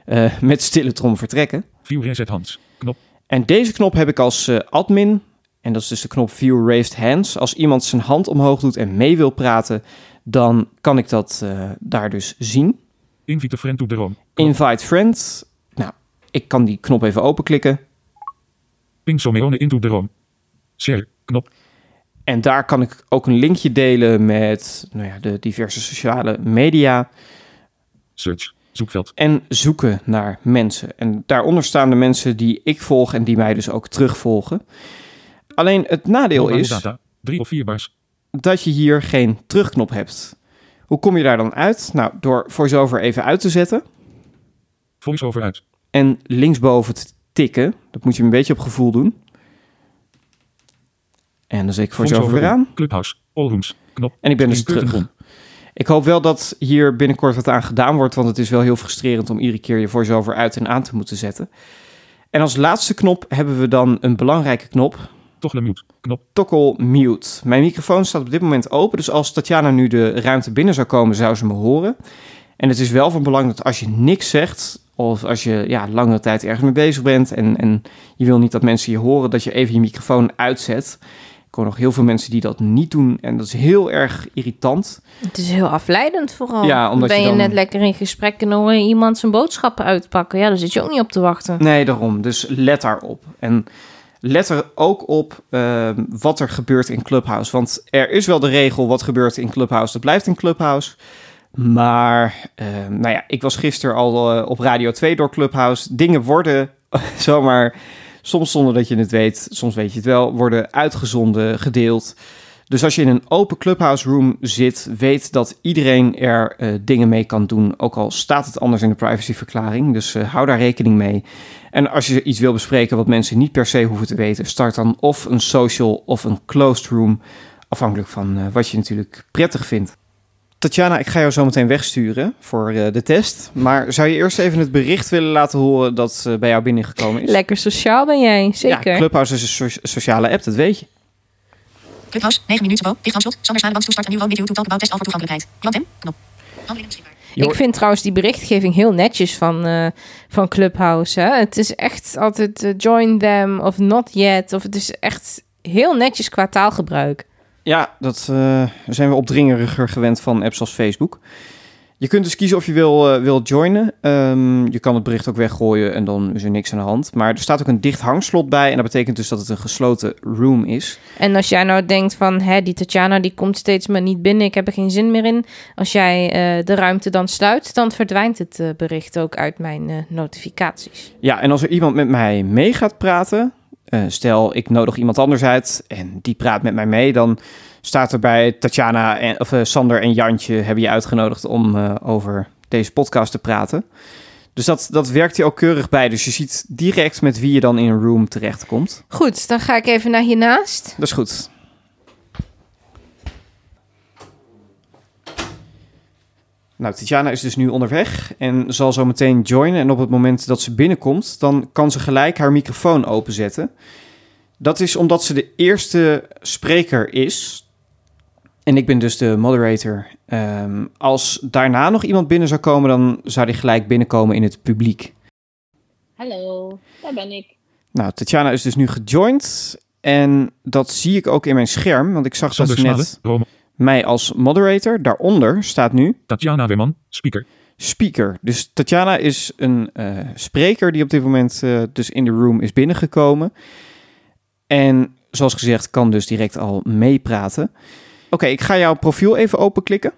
eh, met stille trom vertrekken. View reset hands. Knop. En deze knop heb ik als eh, admin. En dat is dus de knop View Raised Hands. Als iemand zijn hand omhoog doet en mee wil praten, dan kan ik dat eh, daar dus zien. Invite friend to the room. Knop. Invite friend. Nou, ik kan die knop even openklikken. Ping Someone into the room. Share. Knop. En daar kan ik ook een linkje delen met nou ja, de diverse sociale media. Search. Zoekveld. En zoeken naar mensen. En daaronder staan de mensen die ik volg en die mij dus ook terugvolgen. Alleen het nadeel is data. 3 of 4 bars. dat je hier geen terugknop hebt. Hoe kom je daar dan uit? Nou, door VoiceOver even uit te zetten Voice-over uit. en linksboven te tikken. Dat moet je een beetje op gevoel doen. En dan zet ik VoiceOver weer aan. Clubhouse. All rooms. Knop. En ik ben dus terug. Ik hoop wel dat hier binnenkort wat aan gedaan wordt, want het is wel heel frustrerend om iedere keer je voice-over uit en aan te moeten zetten. En als laatste knop hebben we dan een belangrijke knop, on. Toggle mute. Knop. toggle mute. Mijn microfoon staat op dit moment open, dus als Tatjana nu de ruimte binnen zou komen, zou ze me horen. En het is wel van belang dat als je niks zegt, of als je ja, langere tijd ergens mee bezig bent en, en je wil niet dat mensen je horen, dat je even je microfoon uitzet. Ik hoor nog heel veel mensen die dat niet doen en dat is heel erg irritant. Het is heel afleidend vooral. Ja, omdat ben je dan- net lekker in gesprek en hoor je iemand zijn boodschappen uitpakken. Ja, daar zit je ook niet op te wachten. Nee, daarom. Dus let daarop. En let er ook op ehm, wat er gebeurt in Clubhouse. Want er is wel de regel wat gebeurt in Clubhouse, dat blijft in Clubhouse. Maar, ehm, nou ja, ik was gisteren al eh, op Radio 2 door Clubhouse. Dingen worden zomaar, soms zonder dat je het weet, soms weet je het wel, worden uitgezonden, gedeeld. Dus als je in een open Clubhouse room zit, weet dat iedereen er eh, dingen mee kan doen. Ook al staat het anders in de privacyverklaring. Dus eh, hou daar rekening mee. En als je iets wil bespreken wat mensen niet per se hoeven te weten, start dan of een social of een closed room. Afhankelijk van eh, wat je natuurlijk prettig vindt. Tatjana, ik ga jou zo meteen wegsturen voor eh, de test. Maar zou je eerst even het bericht willen laten horen dat eh, bij jou binnengekomen is? Lekker sociaal ben jij, zeker. Ja, Clubhouse is een so- sociale app, dat weet je. Clubhouse, 9 minuten bo. Sander Zwanebank toestart een nieuw about test voor toegankelijkheid. Plant hem. Knop. Ik vind trouwens die berichtgeving heel netjes van, eh, van Clubhouse. Hè? Het is echt altijd join them of not yet. Of het is echt heel netjes qua taalgebruik. Ja, dat eh, zijn we opdringeriger gewend van apps als Facebook. Je kunt dus kiezen of je wil, eh, wil joinen. Ehm, je kan het bericht ook weggooien en dan is er niks aan de hand. Maar er staat ook een dicht hangslot bij en dat betekent dus dat het een gesloten room is. En als jij nou denkt van, hè, die Tatjana die komt steeds maar niet binnen, ik heb er geen zin meer in. Als jij eh, de ruimte dan sluit, dan verdwijnt het bericht ook uit mijn notificaties. Ja, en als er iemand met mij mee gaat praten, eh, stel ik nodig iemand anders uit en die praat met mij mee, dan staat er bij Tatjana en, of eh, Sander en Jantje hebben je uitgenodigd om eh, over deze podcast te praten. Dus dat, dat werkt hier ook keurig bij. Dus je ziet direct met wie je dan in een room terechtkomt. Goed, dan ga ik even naar hiernaast. Dat is goed. Nou, Tatjana is dus nu onderweg en zal zo meteen joinen. En op het moment dat ze binnenkomt, dan kan ze gelijk haar microfoon openzetten. Dat is omdat ze de eerste spreker is. En ik ben dus de moderator. Ehm, als daarna nog iemand binnen zou komen, dan zou die gelijk binnenkomen in het publiek. Hallo, daar ben ik. Nou, Tatjana is dus nu gejoind. En dat zie ik ook in mijn scherm, want ik zag dat net. Mij als moderator. Daaronder staat nu Tatjana Weerman. Speaker. speaker. Dus Tatjana is een eh, spreker die op dit moment eh, dus in de room is binnengekomen. En zoals gezegd kan dus direct al meepraten. Oké, ik ga jouw profiel even openklikken.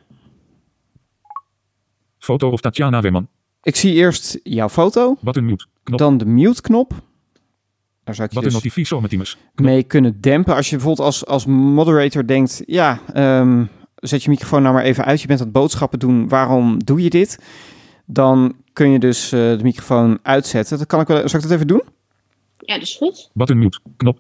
Foto of Tatjana Weerman. Ik zie eerst jouw foto, Button mute. Knop. dan de mute-knop. Daar zou ik je Button dus notificatie sometimes. Knop. mee kunnen dempen. Als je bijvoorbeeld als, als moderator denkt, ja, ehm, zet je microfoon nou maar even uit. Je bent aan het boodschappen doen. Waarom doe je dit? Dan kun je dus eh, de microfoon uitzetten. Dat kan ik wel. Zal ik dat even doen? Ja, dat is goed. Button mute. Knop.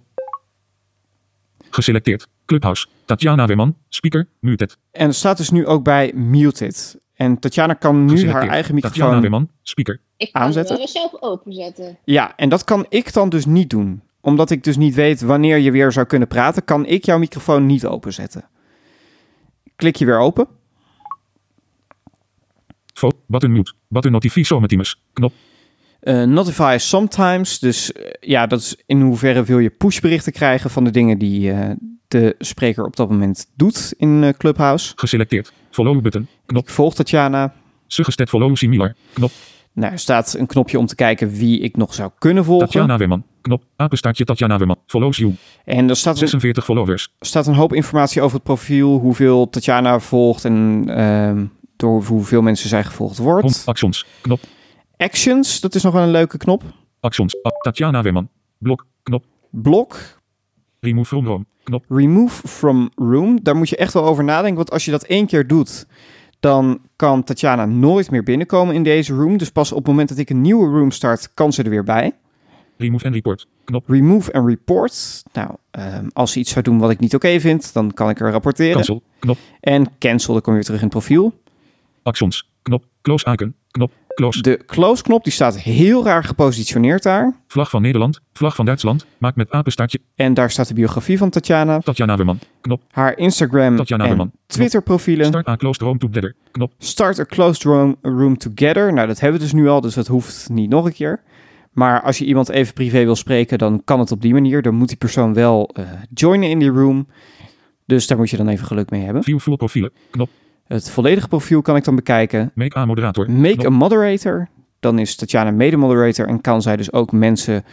Geselecteerd. Clubhouse. Tatjana Weerman. Speaker. Muted. En er staat dus nu ook bij muted. En Tatjana kan nu haar eigen microfoon... Weerman. Speaker. Ik kan Aanzetten? zelf openzetten. Ja, en dat kan ik dan dus niet doen. Omdat ik dus niet weet wanneer je weer zou kunnen praten, kan ik jouw microfoon niet openzetten. Klik je weer open. Fo. Button mute. Button notify sometimes. Knop. Eh, notify sometimes. Dus eh, ja, dat is in hoeverre wil je pushberichten krijgen van de dingen die eh, de spreker op dat moment doet in eh, Clubhouse. Geselecteerd. Follow button. Knop. Ik volg Tatjana. Suggested follow similar. Knop. Nou, er staat een knopje om te kijken wie ik nog zou kunnen volgen. Tatjana Weerman. Knop. Apenstaartje Tatjana Weerman. Follows you. En er staat een, 46 followers. staat een hoop informatie over het profiel, hoeveel Tatjana volgt en ehm, door hoeveel mensen zij gevolgd wordt. actions. Knop. Actions, dat is nog wel een leuke knop. Actions. Tatjana Weerman. Blok. Knop. Blok, Remove from. Knop. remove from room. Daar moet je echt wel over nadenken, want als je dat één keer doet, dan kan Tatjana nooit meer binnenkomen in deze room. Dus pas op het moment dat ik een nieuwe room start, kan ze er weer bij. Remove en report. Knop. Remove and report. Nou, ehm, als ze iets zou doen wat ik niet oké vind, dan kan ik er rapporteren. Cancel. Knop. En cancel, dan kom je weer terug in het profiel. Actions. Knop. Close icon. Knop. Close. De close knop die staat heel raar gepositioneerd daar. Vlag van Nederland. Vlag van Duitsland. Maak met apenstaartje. En daar staat de biografie van Tatjana. Tatjana Weerman. Knop. Haar Instagram Tatjana en Weerman. Twitter profielen. Start a closed room together. Knop. Start a closed room, room together. Nou, dat hebben we dus nu al, dus dat hoeft niet nog een keer. Maar als je iemand even privé wil spreken, dan kan het op die manier. Dan moet die persoon wel eh, joinen in die room. Dus daar moet je dan even geluk mee hebben. View full profielen. Knop. Het volledige profiel kan ik dan bekijken. Make a moderator. Make a moderator. Dan is Tatjana mede-moderator en kan zij dus ook mensen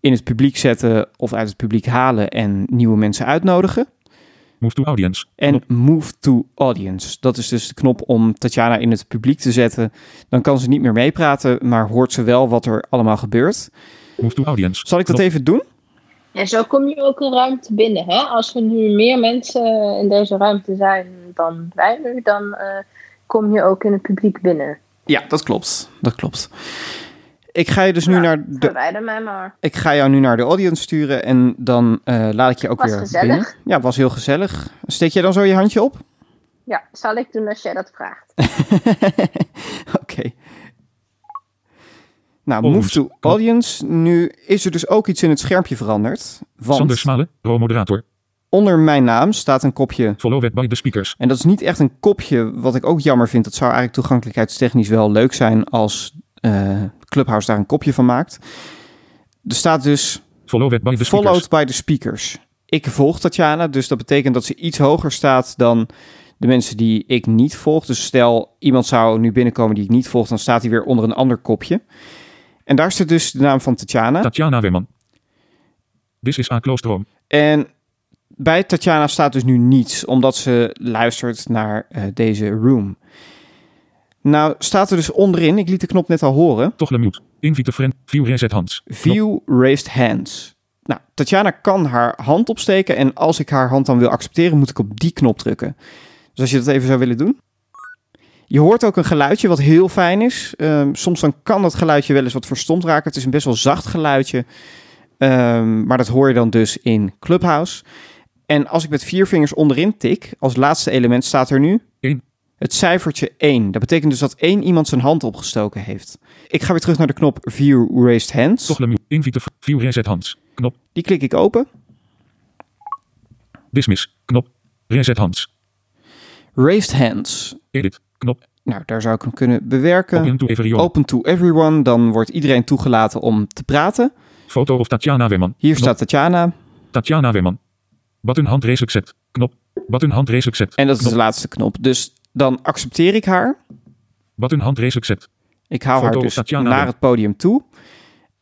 in het publiek zetten of uit het publiek halen en nieuwe mensen uitnodigen. Move to audience. En move to audience. Dat is dus de knop om Tatjana in het publiek te zetten. Dan kan ze niet meer meepraten, maar hoort ze wel wat er allemaal gebeurt. Move to audience. Zal ik dat even doen? En zo kom je ook een ruimte binnen. Hè? Als er nu meer mensen in deze ruimte zijn dan wij nu, dan eh, kom je ook in het publiek binnen. Ja, dat klopt. Dat klopt. Ik ga je dus nu Ja, naar de, Verwijder mij maar. ik ga jou nu naar de audience sturen en dan eh, laat ik je ook Was weer gezellig. binnen. Ja, was heel gezellig. Steek jij dan zo je handje op? Ja, zal ik doen als jij dat vraagt. Oké. Nou, move to audience. Nu is er dus ook iets in het schermpje veranderd. Want Sander Smale. Row moderator. Onder mijn naam staat een kopje. Followed by the speakers. En dat is niet echt een kopje, wat ik ook jammer vind. Dat zou eigenlijk toegankelijkheidstechnisch wel leuk zijn als eh, Clubhouse daar een kopje van maakt. Er staat dus Followed by the speakers. followed by the speakers. Ik volg Tatjana, dus dat betekent dat ze iets hoger staat dan de mensen die ik niet volg. Dus stel, iemand zou nu binnenkomen die ik niet volg, dan staat hij weer onder een ander kopje. En daar staat dus de naam van Tatjana. Tatjana Weerman. This is a closed room. En bij Tatjana staat dus nu niets, omdat ze luistert naar eh, deze room. Nou, staat er dus onderin, ik liet de knop net al horen, Toggle mute. Invite friend. View reset hands. View Raised Hands. Nou, Tatjana kan haar hand opsteken en als ik haar hand dan wil accepteren, moet ik op die knop drukken. Dus als je dat even zou willen doen. Je hoort ook een geluidje wat heel fijn is. Ehm, soms dan kan dat geluidje wel eens wat verstomd raken. Het is een best wel zacht geluidje. Ehm, maar dat hoor je dan dus in Clubhouse. En als ik met vier vingers onderin tik, als laatste element staat er nu Eén. het cijfertje 1. Dat betekent dus dat één iemand zijn hand opgestoken heeft. Ik ga weer terug naar de knop View Raised Hands. Mute. Invite View reset hands. Knop. Die klik ik open. Dismiss. Knop. Reset hands. Raised Hands. Edit. Knop. Nou, daar zou ik hem kunnen bewerken. Open to everyone. Open to everyone. Dan wordt iedereen toegelaten om te praten. Foto of Tatjana Weerman. Hier Knop. staat Tatjana. Tatjana Weerman. Button hand raise accept. Knop. Button hand raise accept. En dat is Knop. de laatste knop. Dus dan accepteer ik haar. Button hand raise accept. Ik haal Foto haar dus naar het podium toe.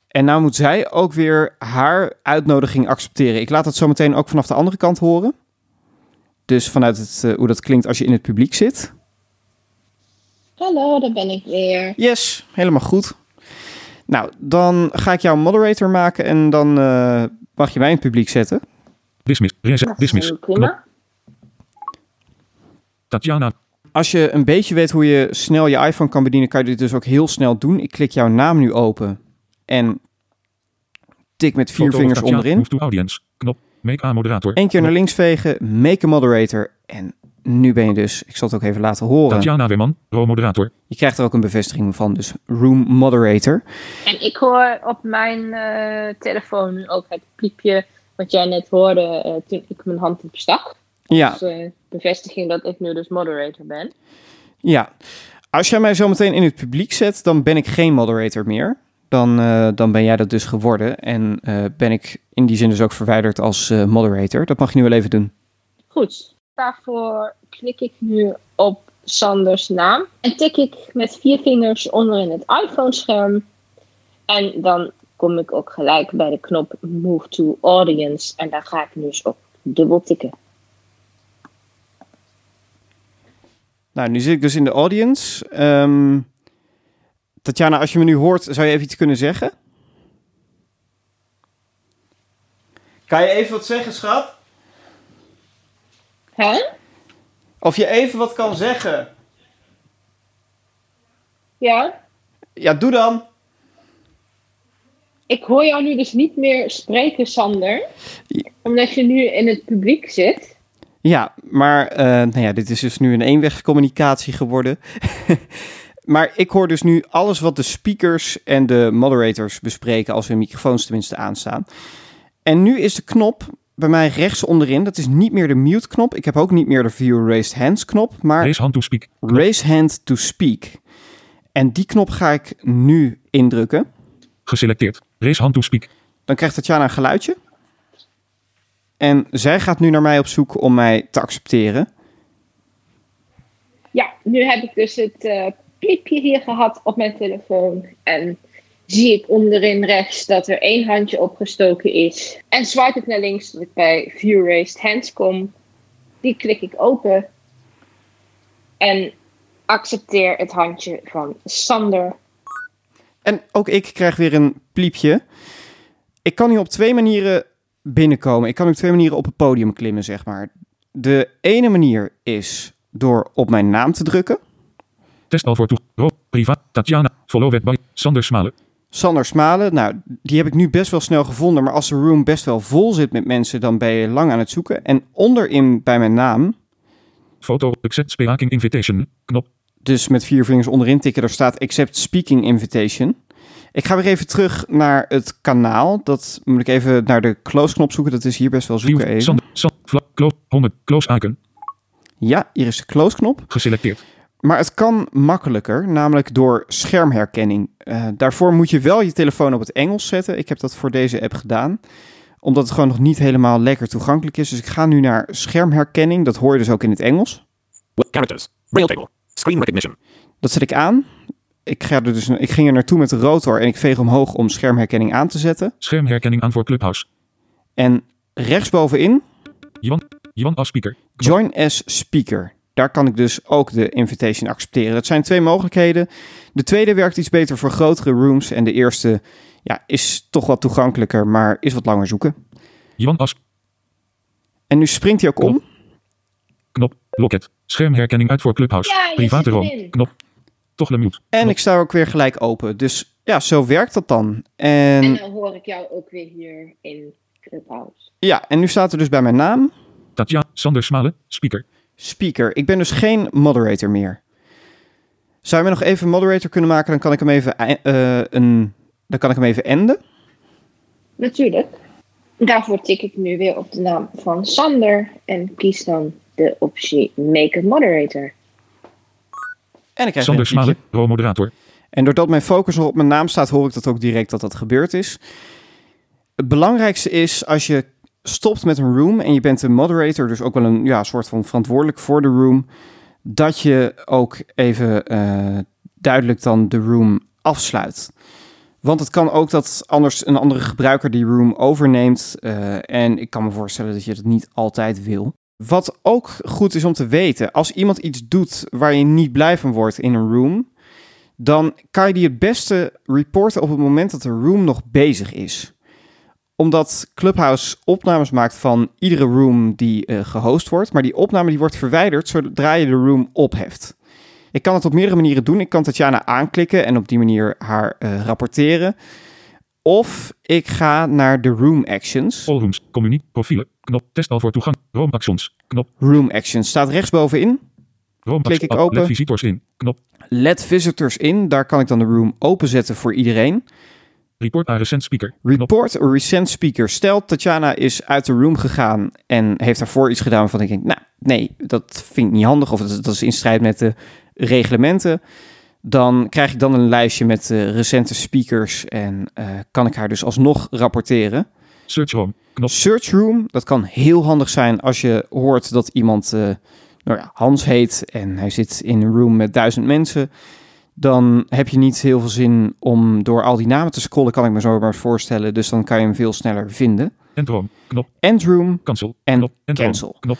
En nou moet zij ook weer haar uitnodiging accepteren. Ik laat dat zo meteen ook vanaf de andere kant horen. Dus vanuit het, eh, hoe dat klinkt als je in het publiek zit. Hallo, daar ben ik weer. Yes, helemaal goed. Nou, dan ga ik jou een moderator maken en dan eh, mag je mij in het publiek zetten. Dismiss. Dat Reset. is Dismiss. prima. Tatjana. Als je een beetje weet hoe je snel je iPhone kan bedienen, kan je dit dus ook heel snel doen. Ik klik jouw naam nu open en tik met vier Foto vingers Tatjana, onderin. Move to audience. Knop. Make a moderator. Eén keer naar links vegen, make a moderator. En nu ben je dus, ik zal het ook even laten horen. Tatjana Weerman, row moderator. Je krijgt er ook een bevestiging van, dus room moderator. En ik hoor op mijn eh, telefoon nu ook het piepje wat jij net hoorde eh, toen ik mijn hand opstak. Ja, Dus bevestiging dat ik nu dus moderator ben. ja. Als jij mij zo meteen in het publiek zet, dan ben ik geen moderator meer. Dan, eh, dan ben jij dat dus geworden. En ben ik in die zin dus ook verwijderd als moderator. Dat mag je nu wel even doen. Goed, daarvoor klik ik nu op Sanders naam en tik ik met vier vingers onderin het iPhone-scherm. En dan kom ik ook gelijk bij de knop Move to Audience en daar ga ik nu eens op dubbel tikken. Nou, nu zit ik dus in de audience. Ehm, Tatjana, als je me nu hoort, zou je even iets kunnen zeggen? Kan je even wat zeggen, schat? Hè? Of je even wat kan zeggen? Ja? Ja, doe dan. Ik hoor jou nu dus niet meer spreken, Sander. Omdat je nu in het publiek zit. Ja, maar eh, nou ja, dit is dus nu een eenwegscommunicatie geworden. maar ik hoor dus nu alles wat de speakers en de moderators bespreken als hun microfoons tenminste aanstaan. En nu is de knop bij mij rechts onderin. Dat is niet meer de mute knop. Ik heb ook niet meer de view raised hands knop, maar Raise hand to speak. Knop. raise hand to speak. En die knop ga ik nu indrukken. Geselecteerd. Raise hand to speak. Dan krijgt Tatjana een geluidje. En zij gaat nu naar mij op zoek om mij te accepteren. Ja, nu heb ik dus het eh piepje hier gehad op mijn telefoon. En zie ik onderin rechts dat er één handje opgestoken is. En swipe ik naar links dat ik bij View Raised Hands kom. Die klik ik open. En accepteer het handje van Sander. En ook ik krijg weer een pliepje. Ik kan nu op twee manieren binnenkomen. Ik kan op twee manieren op het podium klimmen, zeg maar. De ene manier is door op mijn naam te drukken. Test al voor toe. Row. Privaat. Tatjana. Followed by. Sander Smalen. Sander Smalen, nou, die heb ik nu best wel snel gevonden. Maar als de room best wel vol zit met mensen, dan ben je lang aan het zoeken. En onderin bij mijn naam, Foto. Accept speaking invitation. Knop. Dus met vier vingers onderin tikken, daar staat Accept Speaking Invitation. Ik ga weer even terug naar het kanaal. Dat moet ik even naar de close knop zoeken. Dat is hier best wel zoeken even. Close. 100. Close icon. Ja, hier is de close knop. Geselecteerd. Maar het kan makkelijker, namelijk door schermherkenning. Eh, daarvoor moet je wel je telefoon op het Engels zetten. Ik heb dat voor deze app gedaan, omdat het gewoon nog niet helemaal lekker toegankelijk is. Dus ik ga nu naar schermherkenning. Dat hoor je dus ook in het Engels. Characters. Braille table. Screen recognition. Dat zet ik aan. Ik, ga er dus, ik ging er naartoe met de rotor en ik veeg omhoog om schermherkenning aan te zetten. Schermherkenning aan voor Clubhouse. En rechtsbovenin, Johan. Johan als speaker. Knop. Join as Speaker. Daar kan ik dus ook de invitation accepteren. Dat zijn twee mogelijkheden. De tweede werkt iets beter voor grotere rooms. En de eerste ja, is toch wat toegankelijker, maar is wat langer zoeken. Johan als En nu springt hij ook om. knop. Locket. Schermherkenning uit voor Clubhouse. Ja, Private room. Knop. Toch mute. En ik sta ook weer gelijk open. Dus ja, zo werkt dat dan. En En dan hoor ik jou ook weer hier in Clubhouse. ja, en nu staat er dus bij mijn naam Tatjana. Sander Smalen. Speaker. speaker. Ik ben dus geen moderator meer. Zou je me nog even moderator kunnen maken? Dan kan ik hem even, ei- eh, een, dan kan ik hem even enden. Natuurlijk. Daarvoor tik ik nu weer op de naam van Sander en kies dan de optie Make a Moderator. En ik krijg Sander. Smalen. Moderator. En doordat mijn focus nog op mijn naam staat, hoor ik dat ook direct dat dat gebeurd is. Het belangrijkste is als je stopt met een room en je bent een moderator, dus ook wel een ja, soort van verantwoordelijk voor de room, dat je ook even eh, duidelijk dan de room afsluit. Want het kan ook dat anders een andere gebruiker die room overneemt. eh, en ik kan me voorstellen dat je dat niet altijd wil. Wat ook goed is om te weten, als iemand iets doet waar je niet blij van wordt in een room, dan kan je die het beste reporten op het moment dat de room nog bezig is. Omdat Clubhouse opnames maakt van iedere room die eh, gehost wordt, maar die opname die wordt verwijderd zodra je de room opheft. Ik kan het op meerdere manieren doen. Ik kan Tatjana aanklikken en op die manier haar eh, rapporteren. Of ik ga naar de room actions. All. Communie. Profielen. Knop. Test al voor toegang. Room actions. Knop. Room actions staat rechtsbovenin. Room Klik ik open. Let visitors in. Knop. Let visitors in. Daar kan ik dan de room openzetten voor iedereen. Report a recent speaker. Report a recent speaker. Stel, Tatjana is uit de room gegaan en heeft daarvoor iets gedaan waarvan ik denk, nou, nee, dat vind ik niet handig of dat, dat is in strijd met de reglementen. Dan krijg ik dan een lijstje met eh, recente speakers en eh, kan ik haar dus alsnog rapporteren. Search room. Knop. Search room, dat kan heel handig zijn als je hoort dat iemand, eh, nou ja, Hans heet en hij zit in een room met duizend mensen. Dan heb je niet heel veel zin om door al die namen te scrollen, kan ik me zo maar voorstellen. Dus dan kan je hem veel sneller vinden. End room. Knop. End room, Cancel. En Knop. Cancel. Knop.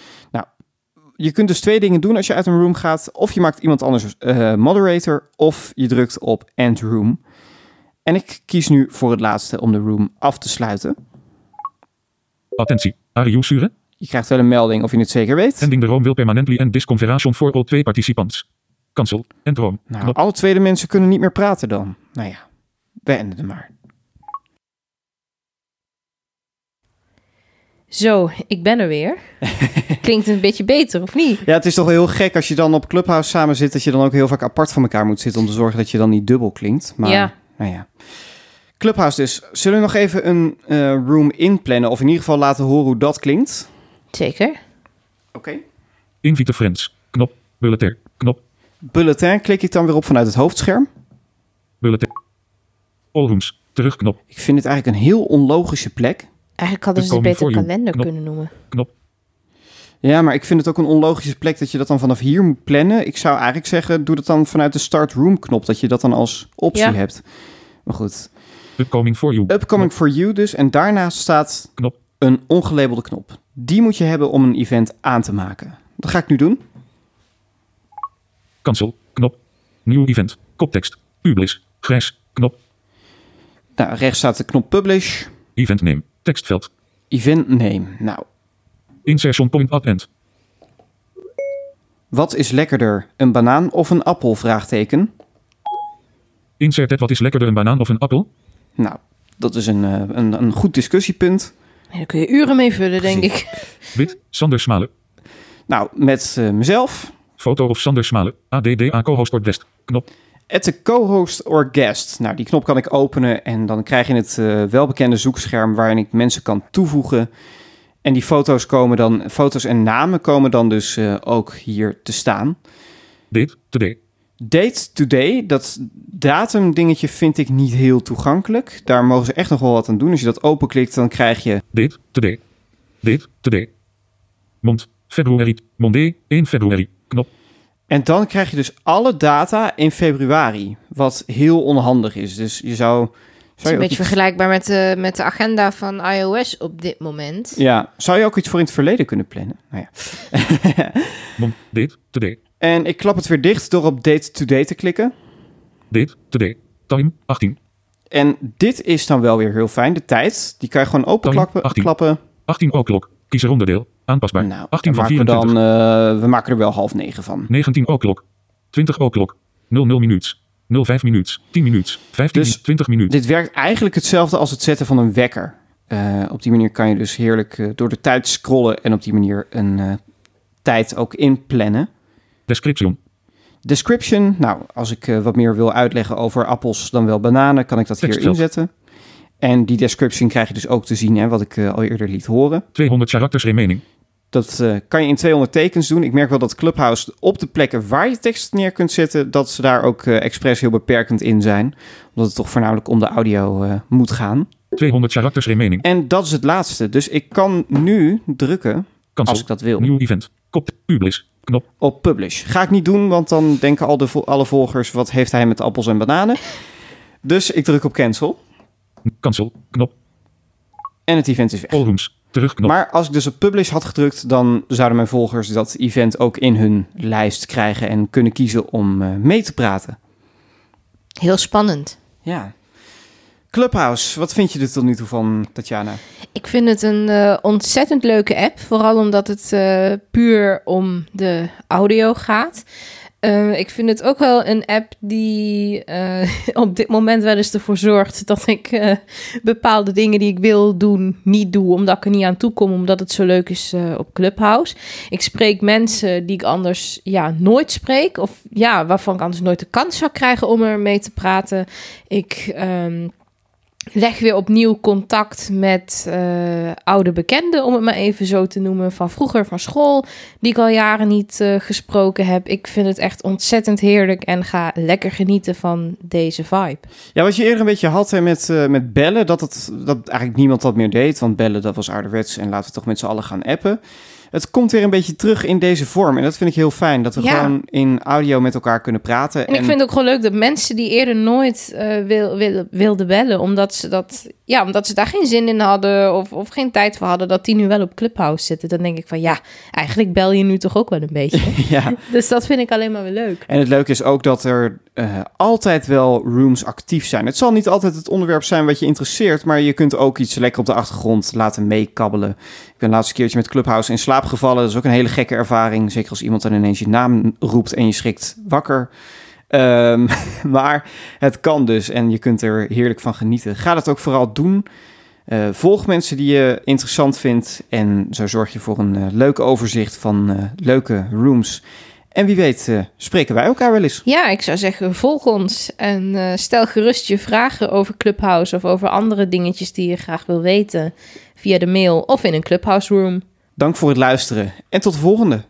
je kunt dus twee dingen doen als je uit een room gaat. Of je maakt iemand anders eh, moderator, of je drukt op end room. En ik kies nu voor het laatste om de room af te sluiten. Attentie. Are you sure? Je krijgt wel een melding of je het zeker weet. Ending the room will permanently end this conversation for all twee participants. Cancel. End room. Nou, Knop. alle tweede mensen kunnen niet meer praten dan. Nou ja, beënden het maar. Zo, ik ben er weer. Klinkt een beetje beter, of niet? Ja, het is toch wel heel gek als je dan op Clubhouse samen zit... dat je dan ook heel vaak apart van elkaar moet zitten... om te zorgen dat je dan niet dubbel klinkt. Maar, Ja. nou ja. Clubhouse dus. Zullen we nog even een eh, room inplannen... of in ieder geval laten horen hoe dat klinkt? Zeker. Oké. Invite friends. Knop. Bulletin. Knop. Bulletin klik ik dan weer op vanuit het hoofdscherm. Bulletin. All rooms. Terugknop. Ik vind het eigenlijk een heel onlogische plek. Eigenlijk hadden ze het beter kalender Knop. kunnen noemen. Knop. Ja, maar ik vind het ook een onlogische plek dat je dat dan vanaf hier moet plannen. Ik zou eigenlijk zeggen, doe dat dan vanuit de start room knop, dat je dat dan als optie Ja. hebt. Maar goed, Upcoming for you. upcoming for you dus. En daarnaast staat Knop. een ongelabelde knop. Die moet je hebben om een event aan te maken. Dat ga ik nu doen. Cancel. Knop. Nieuw event. Koptekst. Publish. Grijs. Knop. Nou, rechts staat de knop publish. Event name. Tekstveld. Event name. Nou, Insertion point at end. wat is lekkerder? Een banaan of een appel? Vraagteken. Insert het wat is lekkerder een banaan of een appel? Nou, dat is een, eh, een, een goed discussiepunt. Ja, Daar kun je uren mee vullen, denk ik. Wit. Sander Smalen. Nou, met eh, mezelf, Foto of Sander Smalen. ADDA co-host wordt best. Knop. At the co-host or guest. Nou, die knop kan ik openen en dan krijg je het eh, welbekende zoekscherm waarin ik mensen kan toevoegen. En die foto's komen dan, foto's en namen komen dan dus eh, ook hier te staan. Date. Today. Date today, dat datum dingetje vind ik niet heel toegankelijk. Daar mogen ze echt nog wel wat aan doen. Als je dat openklikt, dan krijg je Date. Today. Date. Today. Mond. Februari. Monday. 1 februari. Knop. En dan krijg je dus alle data in februari, wat heel onhandig is. Dus je zou... Het is zou een beetje iets- vergelijkbaar met de, met de agenda van iOS op dit moment. Ja, zou je ook iets voor in het verleden kunnen plannen? Nou ja. Mond. Date. Today. En ik klap het weer dicht door op Date Today te klikken. Date. Today. Time. 18. En dit is dan wel weer heel fijn, de tijd. Die kan je gewoon openklappen. 18. klappen. 18 O-klok. Kies er onderdeel. Aanpasbaar. Nou, 18 dan van maken we, 24. dan, we maken er wel half negen van. 19 O-klok. 20 O-klok. 00 minuuts. 05 minuuts. 10 minuuts. 15 Dus 20 minuten. Dit werkt eigenlijk hetzelfde als het zetten van een wekker. Eh, op die manier kan je dus heerlijk eh, door de tijd scrollen en op die manier een tijd ook inplannen. Description. Description, nou, als ik eh, wat meer wil uitleggen over appels dan wel bananen, kan ik dat hier inzetten. En die description krijg je dus ook te zien, hè, wat ik eh, al eerder liet horen. 200 karakters remaining. Dat eh, kan je in 200 tekens doen. Ik merk wel dat Clubhouse op de plekken waar je tekst neer kunt zetten, dat ze daar ook expres heel beperkend in zijn. Omdat het toch voornamelijk om de audio moet gaan. 200 karakters remaining. En dat is het laatste. Dus ik kan nu drukken, Cancel. als ik dat wil, Nieuw event. Kop. Publish. Knop. op publish. Ga ik niet doen, want dan denken al de vo- alle volgers, wat heeft hij met appels en bananen? Dus ik druk op cancel Cancel. Knop. en het event is weg. All rooms. Terugknop. Maar als ik dus op publish had gedrukt, dan zouden mijn volgers dat event ook in hun lijst krijgen en kunnen kiezen om eh, mee te praten. Heel spannend. Ja. Clubhouse, wat vind je er tot nu toe van, Tatjana? Ik vind het een eh, ontzettend leuke app. Vooral omdat het eh, puur om de audio gaat. Eh, ik vind het ook wel een app die op dit moment wel eens ervoor zorgt dat ik bepaalde dingen die ik wil doen niet doe, omdat ik er niet aan toe kom, omdat het zo leuk is op Clubhouse. Ik spreek mensen die ik anders ja, nooit spreek, of ja, waarvan ik anders nooit de kans zou krijgen om er mee te praten. Ik ehm, leg weer opnieuw contact met eh, oude bekenden, om het maar even zo te noemen, van vroeger van school, die ik al jaren niet eh, gesproken heb. Ik vind het echt ontzettend heerlijk en ga lekker genieten van deze vibe. Ja, wat je eerder een beetje had hè, met, eh, met bellen, dat, het, dat eigenlijk niemand dat meer deed. Want bellen, dat was ouderwets en laten we toch met z'n allen gaan appen. Het komt weer een beetje terug in deze vorm. En dat vind ik heel fijn, dat we Ja. gewoon in audio met elkaar kunnen praten. En ik vind het ook gewoon leuk dat mensen die eerder nooit wil, wil, wilden bellen, omdat ze, dat, ja, omdat ze daar geen zin in hadden of, of geen tijd voor hadden, dat die nu wel op Clubhouse zitten. Dan denk ik van ja, eigenlijk bel je nu toch ook wel een beetje. ja, dus dat vind ik alleen maar weer leuk. En het leuke is ook dat er eh, altijd wel rooms actief zijn. Het zal niet altijd het onderwerp zijn wat je interesseert, maar je kunt ook iets lekker op de achtergrond laten meekabbelen. Ben laatst een keertje met Clubhouse in slaap gevallen. Dat is ook een hele gekke ervaring. Zeker als iemand dan ineens je naam roept en je schrikt wakker. Ehm, maar het kan dus en je kunt er heerlijk van genieten. Ga dat ook vooral doen. Eh, volg mensen die je interessant vindt en zo zorg je voor een eh, leuk overzicht van eh, leuke rooms. En wie weet spreken wij elkaar wel eens. Ja, ik zou zeggen, volg ons en stel gerust je vragen over Clubhouse of over andere dingetjes die je graag wil weten via de mail of in een Clubhouse room. Dank voor het luisteren en tot de volgende.